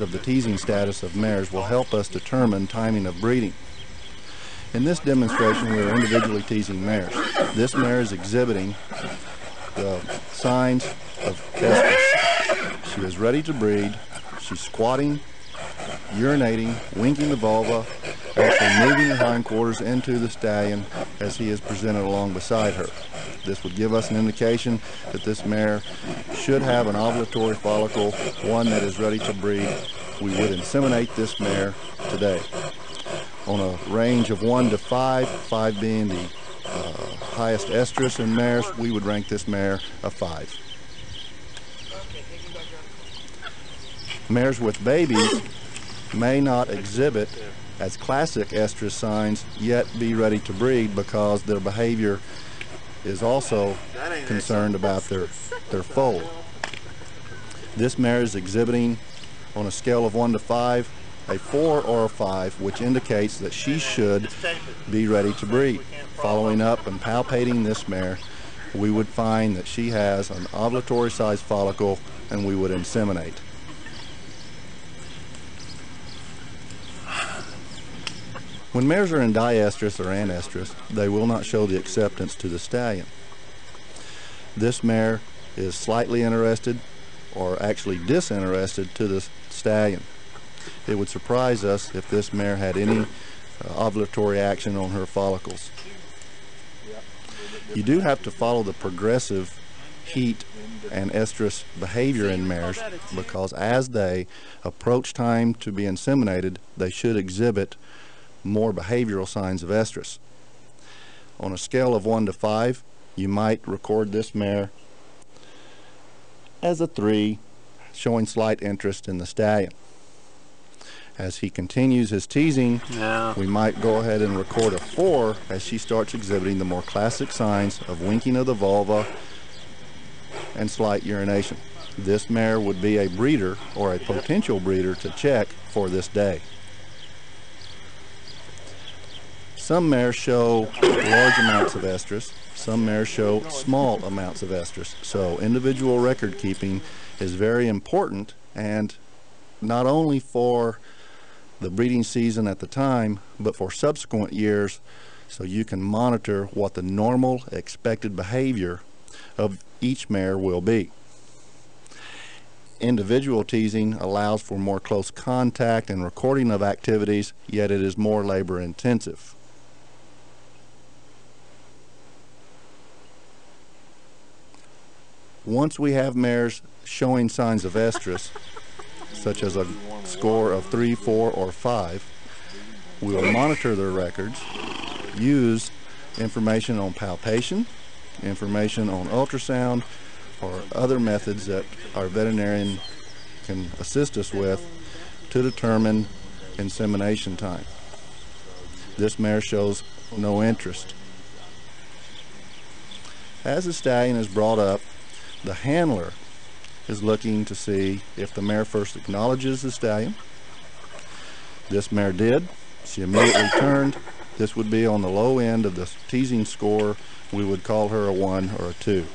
of the teasing status of mares will help us determine timing of breeding. In this demonstration, we are individually teasing mares. This mare is exhibiting the signs of estrus. She is ready to breed. She's squatting, urinating, winking the vulva, actually moving the hindquarters into the stallion as he is presented along beside her. This would give us an indication that this mare should have an ovulatory follicle, one that is ready to breed. We would inseminate this mare today. On a range of 1 to 5, 5 being the uh, highest estrus in mares, we would rank this mare a 5. Mares with babies may not exhibit as classic estrus signs yet be ready to breed because their behavior is also concerned about their, their foal. This mare is exhibiting on a scale of 1 to 5 a 4 or a 5 which indicates that she should be ready to breed. Following up and palpating this mare we would find that she has an ovulatory sized follicle and we would inseminate. When mares are in diestrus or anestrus, they will not show the acceptance to the stallion. This mare is slightly interested or actually disinterested to the stallion. It would surprise us if this mare had any uh, ovulatory action on her follicles. You do have to follow the progressive heat and estrus behavior in mares because as they approach time to be inseminated, they should exhibit more behavioral signs of estrus. On a scale of 1 to 5, you might record this mare as a 3, showing slight interest in the stallion. As he continues his teasing, yeah. we might go ahead and record a 4 as she starts exhibiting the more classic signs of winking of the vulva and slight urination. This mare would be a breeder or a potential breeder to check for this day. Some mares show large amounts of estrus. Some mares show small amounts of estrus. So individual record keeping is very important and not only for the breeding season at the time, but for subsequent years so you can monitor what the normal expected behavior of each mare will be. Individual teasing allows for more close contact and recording of activities, yet it is more labor intensive. Once we have mares showing signs of estrus, such as a score of 3, 4, or 5, we will monitor their records, use information on palpation, information on ultrasound, or other methods that our veterinarian can assist us with to determine insemination time. This mare shows no interest. As the stallion is brought up, the handler is looking to see if the mare first acknowledges the stallion. This mare did. She immediately turned. This would be on the low end of the teasing score. We would call her a 1 or a 2.